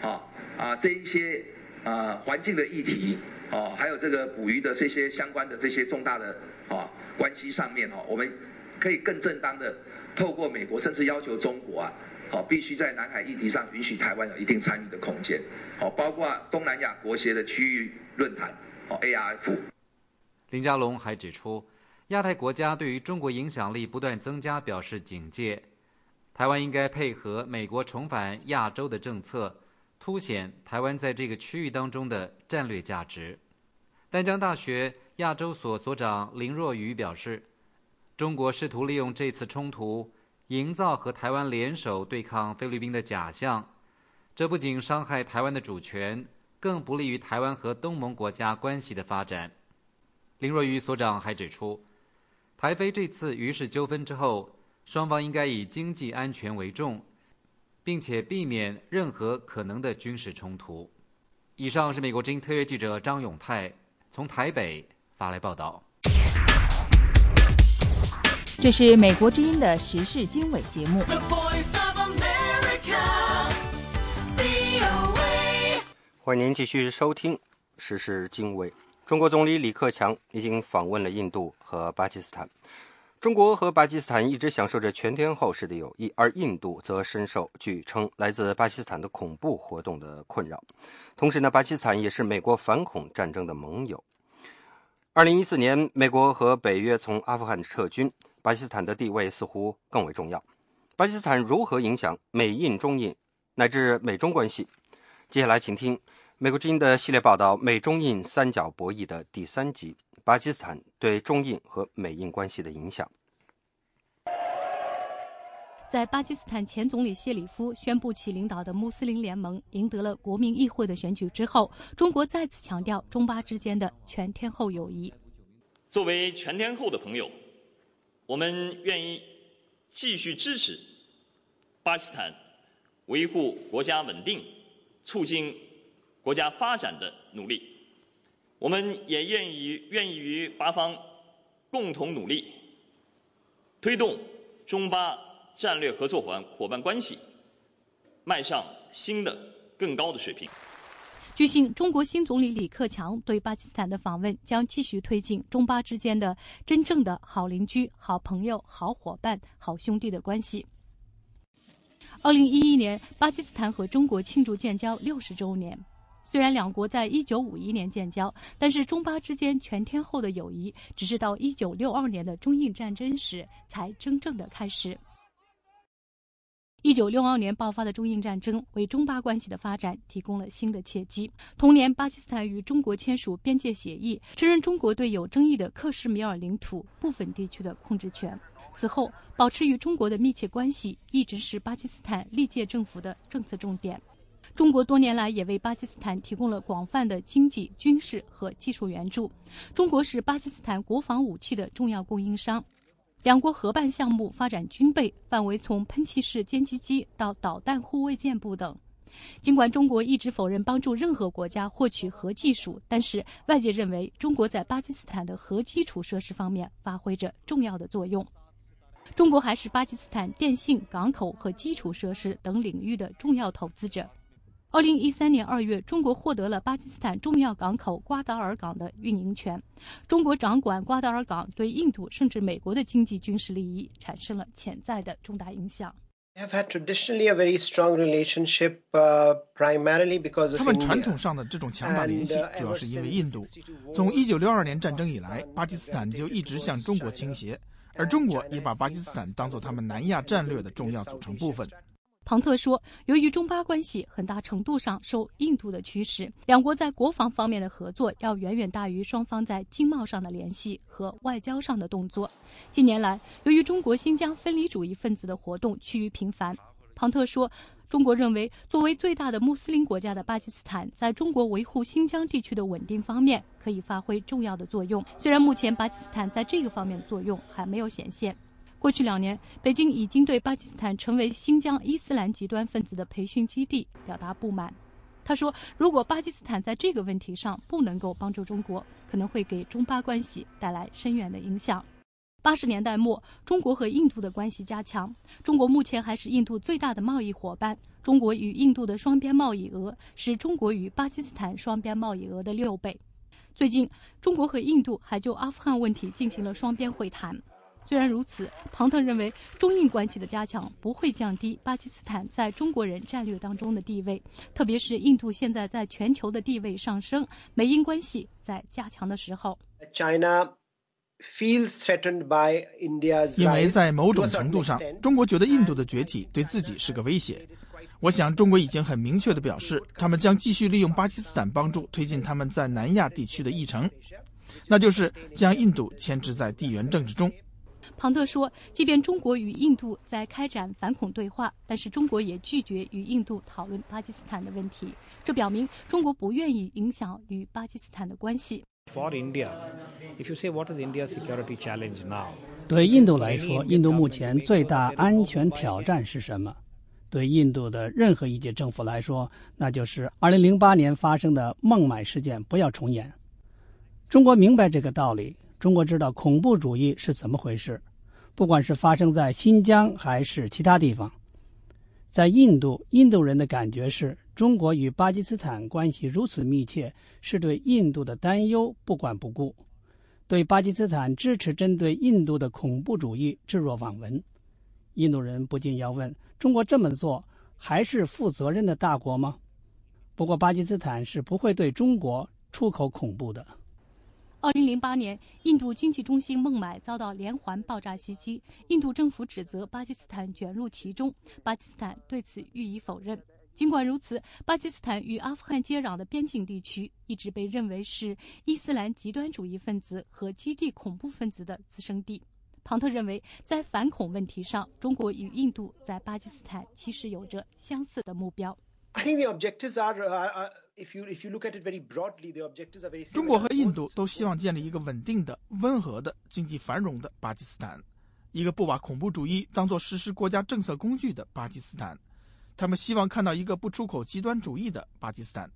啊啊这一些啊环境的议题，哦还有这个捕鱼的这些相关的这些重大的啊关系上面哈，我们可以更正当的透过美国，甚至要求中国啊。好，必须在南海议题上允许台湾有一定参与的空间。好，包括东南亚国协的区域论坛，好 ARF。林佳龙还指出，亚太国家对于中国影响力不断增加表示警戒，台湾应该配合美国重返亚洲的政策，凸显台湾在这个区域当中的战略价值。丹江大学亚洲所所长林若愚表示，中国试图利用这次冲突。营造和台湾联手对抗菲律宾的假象，这不仅伤害台湾的主权，更不利于台湾和东盟国家关系的发展。林若愚所长还指出，台菲这次渔事纠纷之后，双方应该以经济安全为重，并且避免任何可能的军事冲突。以上是美国之音特约记者张永泰从台北发来报道。这是美国之音的时事经纬节目。欢迎您继续收听时事经纬。中国总理李克强已经访问了印度和巴基斯坦。中国和巴基斯坦一直享受着全天候式的友谊，而印度则深受据称来自巴基斯坦的恐怖活动的困扰。同时呢，巴基斯坦也是美国反恐战争的盟友。二零一四年，美国和北约从阿富汗撤军，巴基斯坦的地位似乎更为重要。巴基斯坦如何影响美印中印乃至美中关系？接下来，请听美国之音的系列报道《美中印三角博弈》的第三集。巴基斯坦对中印和美印关系的影响。在巴基斯坦前总理谢里夫宣布其领导的穆斯林联盟赢得了国民议会的选举之后，中国再次强调中巴之间的全天候友谊。作为全天候的朋友，我们愿意继续支持巴基斯坦维护国家稳定、促进国家发展的努力。我们也愿意愿意与巴方共同努力，推动中巴战略合作伙伴伙伴关系迈上新的更高的水平。据悉，中国新总理李克强对巴基斯坦的访问将继续推进中巴之间的真正的好邻居、好朋友、好伙伴、好兄弟的关系。二零一一年，巴基斯坦和中国庆祝建交六十周年。虽然两国在一九五一年建交，但是中巴之间全天候的友谊，只是到一九六二年的中印战争时才真正的开始。一九六二年爆发的中印战争，为中巴关系的发展提供了新的契机。同年，巴基斯坦与中国签署边界协议，承认中国对有争议的克什米尔领土部分地区的控制权。此后，保持与中国的密切关系，一直是巴基斯坦历届政府的政策重点。中国多年来也为巴基斯坦提供了广泛的经济、军事和技术援助。中国是巴基斯坦国防武器的重要供应商，两国合办项目发展军备，范围从喷气式歼击机到导弹护卫舰部等。尽管中国一直否认帮助任何国家获取核技术，但是外界认为中国在巴基斯坦的核基础设施方面发挥着重要的作用。中国还是巴基斯坦电信、港口和基础设施等领域的重要投资者。二零一三年二月，中国获得了巴基斯坦重要港口瓜达尔港的运营权。中国掌管瓜达尔港，对印度甚至美国的经济军事利益产生了潜在的重大影响。他们传统上的这种强大联系，主要是因为印度。从一九六二年战争以来，巴基斯坦就一直向中国倾斜，而中国也把巴基斯坦当作他们南亚战略的重要组成部分。庞特说：“由于中巴关系很大程度上受印度的驱使，两国在国防方面的合作要远远大于双方在经贸上的联系和外交上的动作。近年来，由于中国新疆分离主义分子的活动趋于频繁，庞特说，中国认为作为最大的穆斯林国家的巴基斯坦，在中国维护新疆地区的稳定方面可以发挥重要的作用。虽然目前巴基斯坦在这个方面的作用还没有显现。”过去两年，北京已经对巴基斯坦成为新疆伊斯兰极端分子的培训基地表达不满。他说：“如果巴基斯坦在这个问题上不能够帮助中国，可能会给中巴关系带来深远的影响。”八十年代末，中国和印度的关系加强。中国目前还是印度最大的贸易伙伴。中国与印度的双边贸易额是中国与巴基斯坦双边贸易额的六倍。最近，中国和印度还就阿富汗问题进行了双边会谈。虽然如此，庞特认为中印关系的加强不会降低巴基斯坦在中国人战略当中的地位，特别是印度现在在全球的地位上升，美印关系在加强的时候。China feels threatened by India's 因为在某种程度上，中国觉得印度的崛起对自己是个威胁。我想，中国已经很明确地表示，他们将继续利用巴基斯坦帮助推进他们在南亚地区的议程，那就是将印度牵制在地缘政治中。庞特说：“即便中国与印度在开展反恐对话，但是中国也拒绝与印度讨论巴基斯坦的问题。这表明中国不愿意影响与巴基斯坦的关系。” For India, if you say what is India's security challenge now? 对印度来说，印度目前最大安全挑战是什么？对印度的任何一届政府来说，那就是2008年发生的孟买事件不要重演。中国明白这个道理。中国知道恐怖主义是怎么回事，不管是发生在新疆还是其他地方，在印度，印度人的感觉是中国与巴基斯坦关系如此密切，是对印度的担忧不管不顾，对巴基斯坦支持针对印度的恐怖主义置若罔闻。印度人不禁要问：中国这么做还是负责任的大国吗？不过，巴基斯坦是不会对中国出口恐怖的。二零零八年，印度经济中心孟买遭到连环爆炸袭击，印度政府指责巴基斯坦卷入其中，巴基斯坦对此予以否认。尽管如此，巴基斯坦与阿富汗接壤的边境地区一直被认为是伊斯兰极端主义分子和基地恐怖分子的滋生地。庞特认为，在反恐问题上，中国与印度在巴基斯坦其实有着相似的目标。中国和印度都希望建立一个稳定的、温和的、经济繁荣的巴基斯坦，一个不把恐怖主义当作实施国家政策工具的巴基斯坦。他们希望看到一个不出口极端主义的巴基斯坦，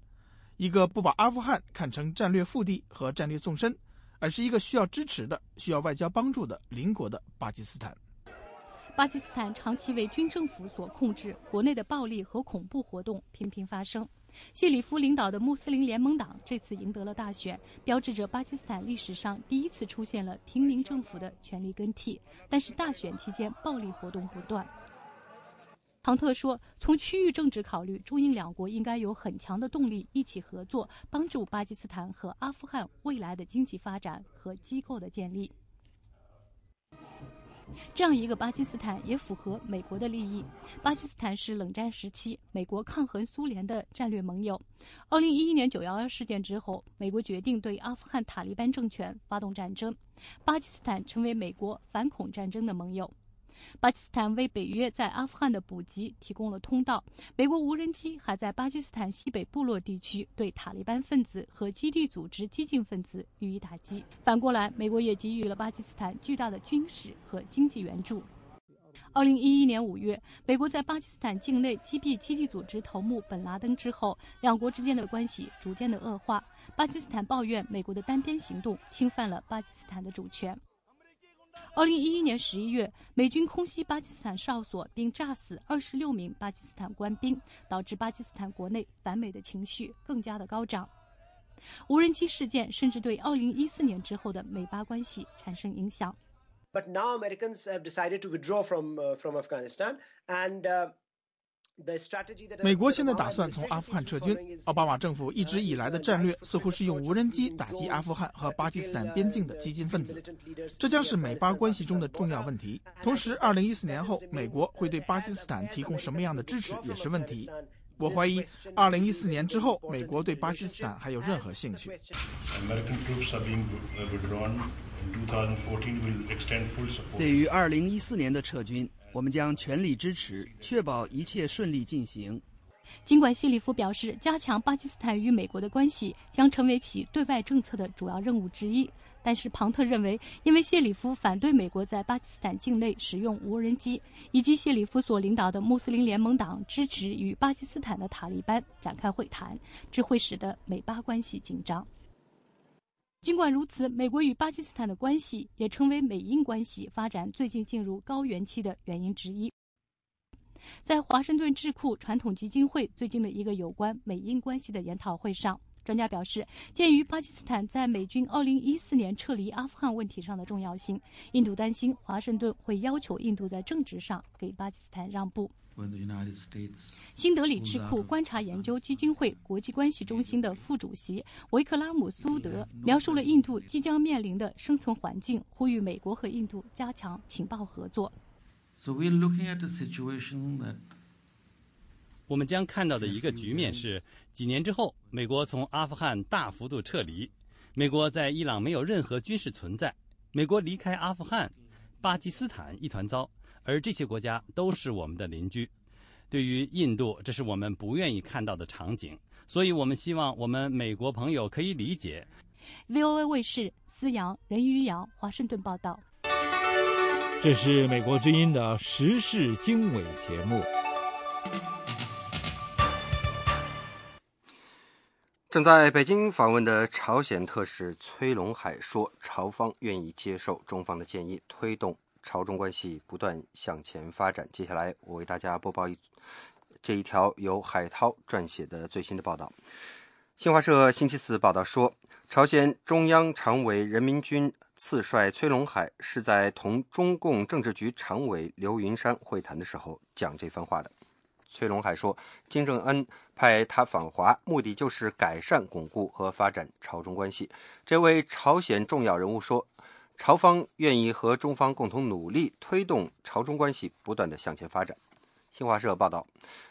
一个不把阿富汗看成战略腹地和战略纵深，而是一个需要支持的、需要外交帮助的邻国的巴基斯坦。巴基斯坦长期为军政府所控制，国内的暴力和恐怖活动频频发生。谢里夫领导的穆斯林联盟党这次赢得了大选，标志着巴基斯坦历史上第一次出现了平民政府的权力更替。但是大选期间暴力活动不断。唐特说：“从区域政治考虑，中印两国应该有很强的动力一起合作，帮助巴基斯坦和阿富汗未来的经济发展和机构的建立。”这样一个巴基斯坦也符合美国的利益。巴基斯坦是冷战时期美国抗衡苏联的战略盟友。二零一一年九幺幺事件之后，美国决定对阿富汗塔利班政权发动战争，巴基斯坦成为美国反恐战争的盟友。巴基斯坦为北约在阿富汗的补给提供了通道。美国无人机还在巴基斯坦西北部落地区对塔利班分子和基地组织激进分子予以打击。反过来，美国也给予了巴基斯坦巨大的军事和经济援助。二零一一年五月，美国在巴基斯坦境内击毙基地组织头目本拉登之后，两国之间的关系逐渐的恶化。巴基斯坦抱怨美国的单边行动侵犯了巴基斯坦的主权。二零一一年十一月，美军空袭巴基斯坦哨所，并炸死二十六名巴基斯坦官兵，导致巴基斯坦国内反美的情绪更加的高涨。无人机事件甚至对二零一四年之后的美巴关系产生影响。But now Americans have decided to withdraw from from Afghanistan and. 美国现在打算从阿富汗撤军。奥巴马政府一直以来的战略似乎是用无人机打击阿富汗和巴基斯坦边境的激进分子，这将是美巴关系中的重要问题。同时，2014年后美国会对巴基斯坦提供什么样的支持也是问题。我怀疑，2014年之后美国对巴基斯坦还有任何兴趣。对于2014年的撤军。我们将全力支持，确保一切顺利进行。尽管谢里夫表示，加强巴基斯坦与美国的关系将成为其对外政策的主要任务之一，但是庞特认为，因为谢里夫反对美国在巴基斯坦境内使用无人机，以及谢里夫所领导的穆斯林联盟党支持与巴基斯坦的塔利班展开会谈，这会使得美巴关系紧张。尽管如此，美国与巴基斯坦的关系也成为美印关系发展最近进入高原期的原因之一。在华盛顿智库传统基金会最近的一个有关美印关系的研讨会上，专家表示，鉴于巴基斯坦在美军2014年撤离阿富汗问题上的重要性，印度担心华盛顿会要求印度在政治上给巴基斯坦让步。新德里智库观察研究基金会国际关系中心的副主席维克拉姆苏德描述了印度即将面临的生存环境，呼吁美国和印度加强情报合作。我们将看到的一个局面是，几年之后，美国从阿富汗大幅度撤离，美国在伊朗没有任何军事存在，美国离开阿富汗，巴基斯坦一团糟。而这些国家都是我们的邻居，对于印度，这是我们不愿意看到的场景，所以我们希望我们美国朋友可以理解。VOA 卫视思阳、任于阳，华盛顿报道。这是美国之音的时事经纬节目。正在北京访问的朝鲜特使崔龙海说：“朝方愿意接受中方的建议，推动。”朝中关系不断向前发展。接下来，我为大家播报一这一条由海涛撰写的最新的报道。新华社星期四报道说，朝鲜中央常委人民军次帅崔龙海是在同中共政治局常委刘云山会谈的时候讲这番话的。崔龙海说，金正恩派他访华，目的就是改善、巩固和发展朝中关系。这位朝鲜重要人物说，朝方愿意和中方共同努力，推动朝中关系不断的向前发展。新华社报道，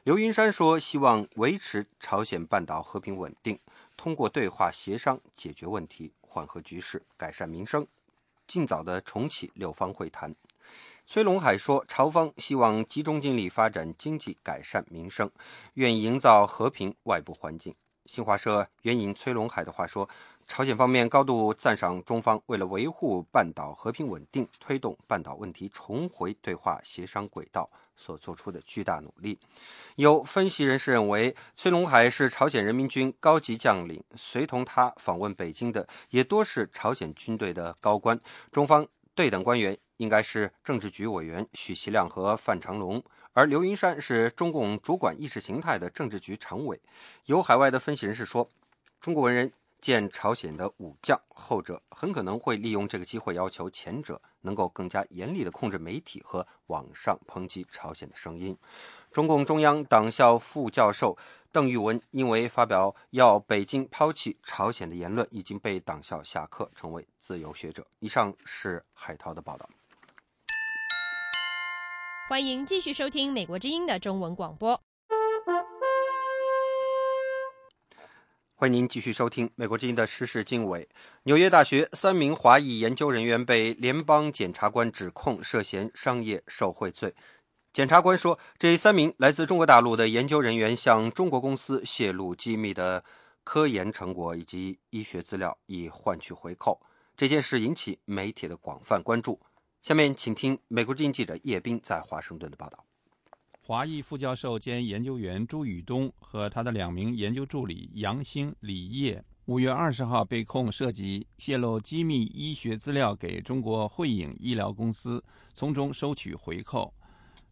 刘云山说，希望维持朝鲜半岛和平稳定，通过对话协商解决问题，缓和局势，改善民生，尽早的重启六方会谈。崔龙海说，朝方希望集中精力发展经济，改善民生，愿意营造和平外部环境。新华社援引崔龙海的话说。朝鲜方面高度赞赏中方为了维护半岛和平稳定、推动半岛问题重回对话协商轨道所做出的巨大努力。有分析人士认为，崔龙海是朝鲜人民军高级将领，随同他访问北京的也多是朝鲜军队的高官。中方对等官员应该是政治局委员许其亮和范长龙，而刘云山是中共主管意识形态的政治局常委。有海外的分析人士说，中国文人。见朝鲜的武将，后者很可能会利用这个机会要求前者能够更加严厉地控制媒体和网上抨击朝鲜的声音。中共中央党校副教授邓玉文因为发表要北京抛弃朝鲜的言论，已经被党校下课，成为自由学者。以上是海涛的报道。欢迎继续收听美国之音的中文广播。欢迎您继续收听美国之音的时事经纬。纽约大学三名华裔研究人员被联邦检察官指控涉嫌商业受贿罪。检察官说，这三名来自中国大陆的研究人员向中国公司泄露机密的科研成果以及医学资料，以换取回扣。这件事引起媒体的广泛关注。下面，请听美国之音记者叶斌在华盛顿的报道。华裔副教授兼研究员朱宇东和他的两名研究助理杨兴、李烨，五月二十号被控涉及泄露机密医学资料给中国汇影医疗公司，从中收取回扣。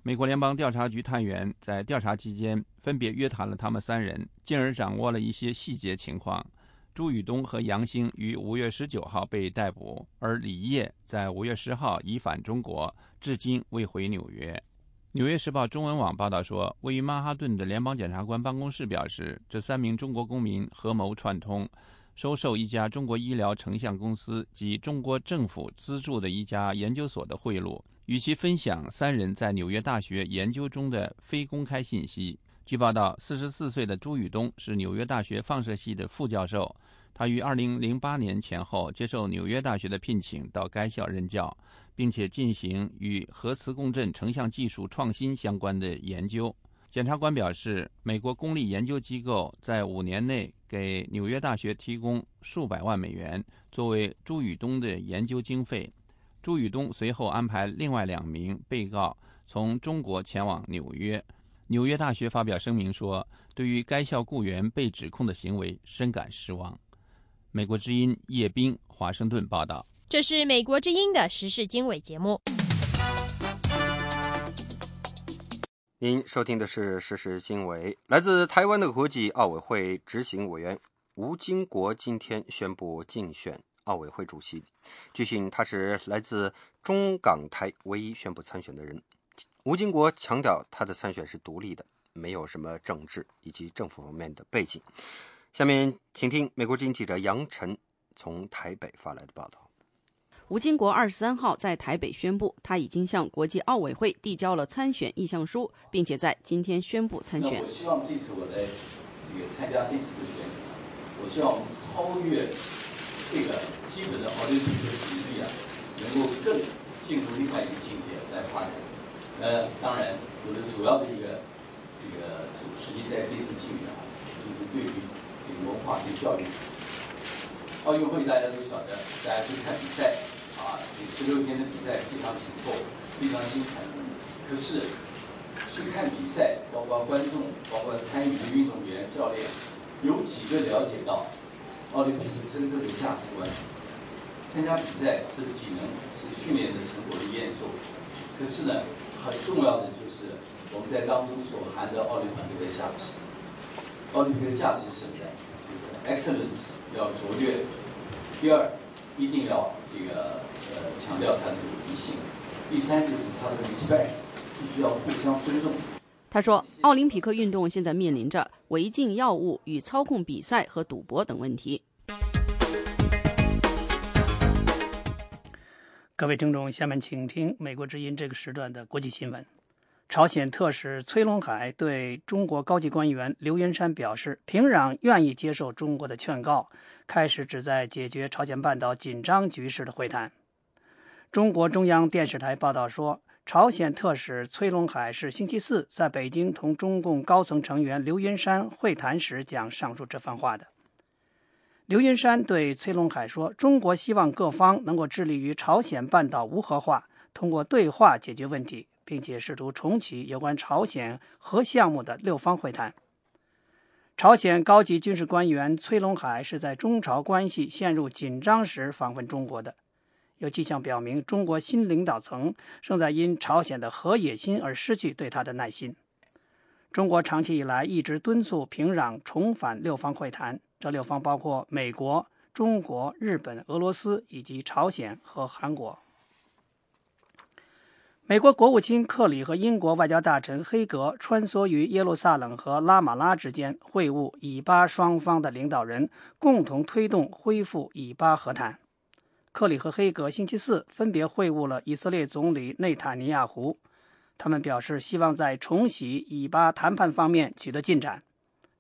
美国联邦调查局探员在调查期间分别约谈了他们三人，进而掌握了一些细节情况。朱宇东和杨兴于五月十九号被逮捕，而李烨在五月十号已返中国，至今未回纽约。《纽约时报》中文网报道说，位于曼哈顿的联邦检察官办公室表示，这三名中国公民合谋串通，收受一家中国医疗成像公司及中国政府资助的一家研究所的贿赂，与其分享三人在纽约大学研究中的非公开信息。据报道，四十四岁的朱宇东是纽约大学放射系的副教授，他于二零零八年前后接受纽约大学的聘请，到该校任教。并且进行与核磁共振成像技术创新相关的研究。检察官表示，美国公立研究机构在五年内给纽约大学提供数百万美元作为朱宇东的研究经费。朱宇东随后安排另外两名被告从中国前往纽约。纽约大学发表声明说，对于该校雇员被指控的行为深感失望。美国之音叶冰华盛顿报道。这是美国之音的时事经纬节目。您收听的是时事经纬。来自台湾的国际奥委会执行委员吴金国今天宣布竞选奥委会主席。据信，他是来自中港台唯一宣布参选的人。吴金国强调，他的参选是独立的，没有什么政治以及政府方面的背景。下面，请听美国之音记者杨晨从台北发来的报道。吴金国二十三号在台北宣布，他已经向国际奥委会递交了参选意向书，并且在今天宣布参选。我希望这次我的这个参加这次的选举，我希望超越这个基本的奥运比的比例啊，能够更进入另外一个境界来发展。呃，当然，我的主要的一个这个主实际在这次竞选啊，就是对于这个文化跟教育。奥运会大家都晓得，大家去看比赛。啊，这十六天的比赛非常紧凑，非常精彩。可是去看比赛，包括观众，包括参与的运动员、教练，有几个了解到奥林匹克真正的价值观？参加比赛是体能，是训练的成果的验收。可是呢，很重要的就是我们在当中所含的奥林匹克的价值。奥林匹克价值是什么呢？就是 excellence 要卓越。第二，一定要 [coughs] 这个呃强调它的独立性。第三就是它的 respect，必须要互相尊重。他说，奥林匹克运动现在面临着违禁药物与操控比赛和赌博等问题。各位听众，下面请听美国之音这个时段的国际新闻。朝鲜特使崔龙海对中国高级官员刘云山表示，平壤愿意接受中国的劝告，开始旨在解决朝鲜半岛紧张局势的会谈。中国中央电视台报道说，朝鲜特使崔龙海是星期四在北京同中共高层成员刘云山会谈时讲上述这番话的。刘云山对崔龙海说：“中国希望各方能够致力于朝鲜半岛无核化，通过对话解决问题，并且试图重启有关朝鲜核项目的六方会谈。”朝鲜高级军事官员崔龙海是在中朝关系陷入紧张时访问中国的，有迹象表明，中国新领导层正在因朝鲜的核野心而失去对他的耐心。中国长期以来一直敦促平壤重返六方会谈。这六方包括美国、中国、日本、俄罗斯以及朝鲜和韩国。美国国务卿克里和英国外交大臣黑格穿梭于耶路撒冷和拉马拉之间会晤以巴双方的领导人，共同推动恢复以巴和谈。克里和黑格星期四分别会晤了以色列总理内塔尼亚胡，他们表示希望在重启以巴谈判方面取得进展。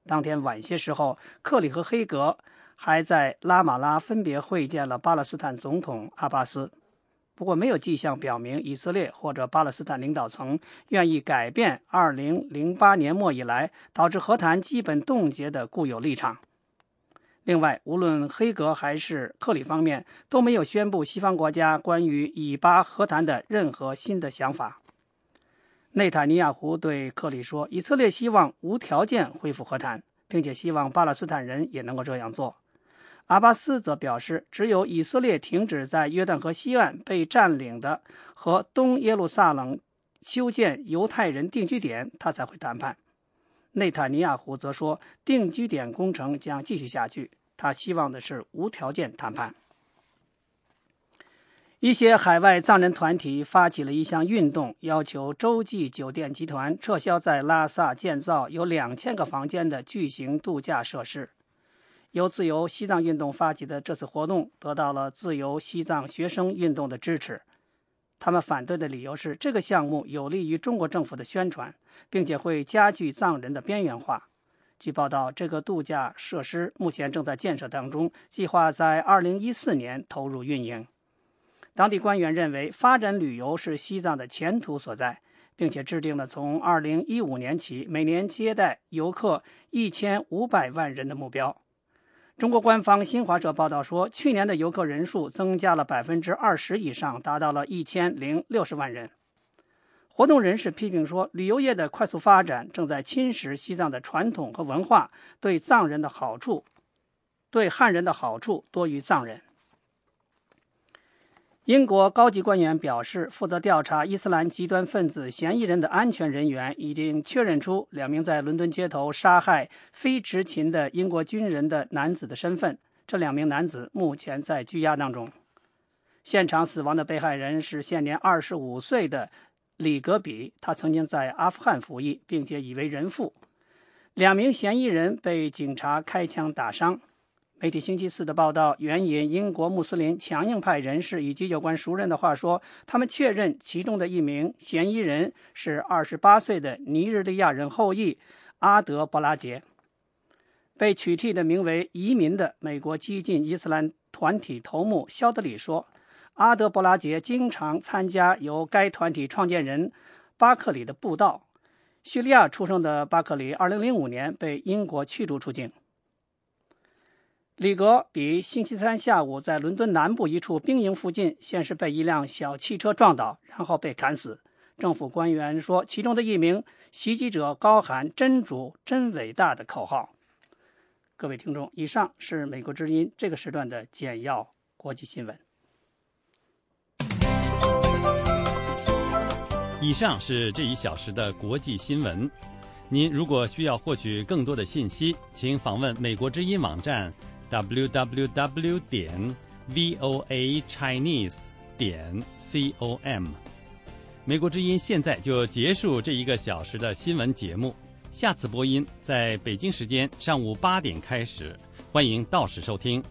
当天晚些时候，克里和黑格还在拉马拉分别会见了巴勒斯坦总统阿巴斯。不过，没有迹象表明以色列或者巴勒斯坦领导层愿意改变2008年末以来导致和谈基本冻结的固有立场。另外，无论黑格还是克里方面都没有宣布西方国家关于以巴和谈的任何新的想法。内塔尼亚胡对克里说：“以色列希望无条件恢复和谈，并且希望巴勒斯坦人也能够这样做。”阿巴斯则表示：“只有以色列停止在约旦河西岸被占领的和东耶路撒冷修建犹太人定居点，他才会谈判。”内塔尼亚胡则说：“定居点工程将继续下去，他希望的是无条件谈判。”一些海外藏人团体发起了一项运动，要求洲际酒店集团撤销在拉萨建造有两千个房间的巨型度假设施。由自由西藏运动发起的这次活动得到了自由西藏学生运动的支持。他们反对的理由是，这个项目有利于中国政府的宣传，并且会加剧藏人的边缘化。据报道，这个度假设施目前正在建设当中，计划在2014年投入运营。当地官员认为，发展旅游是西藏的前途所在，并且制定了从2015年起每年接待游客1500万人的目标。中国官方新华社报道说，去年的游客人数增加了百分之二十以上，达到了一千零六十万人。活动人士批评说，旅游业的快速发展正在侵蚀西藏的传统和文化，对藏人的好处，对汉人的好处多于藏人。英国高级官员表示，负责调查伊斯兰极端分子嫌疑人的安全人员已经确认出两名在伦敦街头杀害非执勤的英国军人的男子的身份。这两名男子目前在拘押当中。现场死亡的被害人是现年二十五岁的里格比，他曾经在阿富汗服役，并且已为人父。两名嫌疑人被警察开枪打伤。媒体星期四的报道援引英国穆斯林强硬派人士以及有关熟人的话说，他们确认其中的一名嫌疑人是28岁的尼日利亚人后裔阿德伯拉杰。被取缔的名为“移民”的美国激进伊斯兰团体头目肖德里说，阿德伯拉杰经常参加由该团体创建人巴克里的布道。叙利亚出生的巴克里，2005年被英国驱逐出境。里格比星期三下午在伦敦南部一处兵营附近，先是被一辆小汽车撞倒，然后被砍死。政府官员说，其中的一名袭击者高喊“真主真伟大”的口号。各位听众，以上是美国之音这个时段的简要国际新闻。以上是这一小时的国际新闻。您如果需要获取更多的信息，请访问美国之音网站 www 点 voa chinese 点 com。美国之音现在就结束这一个小时的新闻节目，下次播音在北京时间上午八点开始，欢迎到时收听。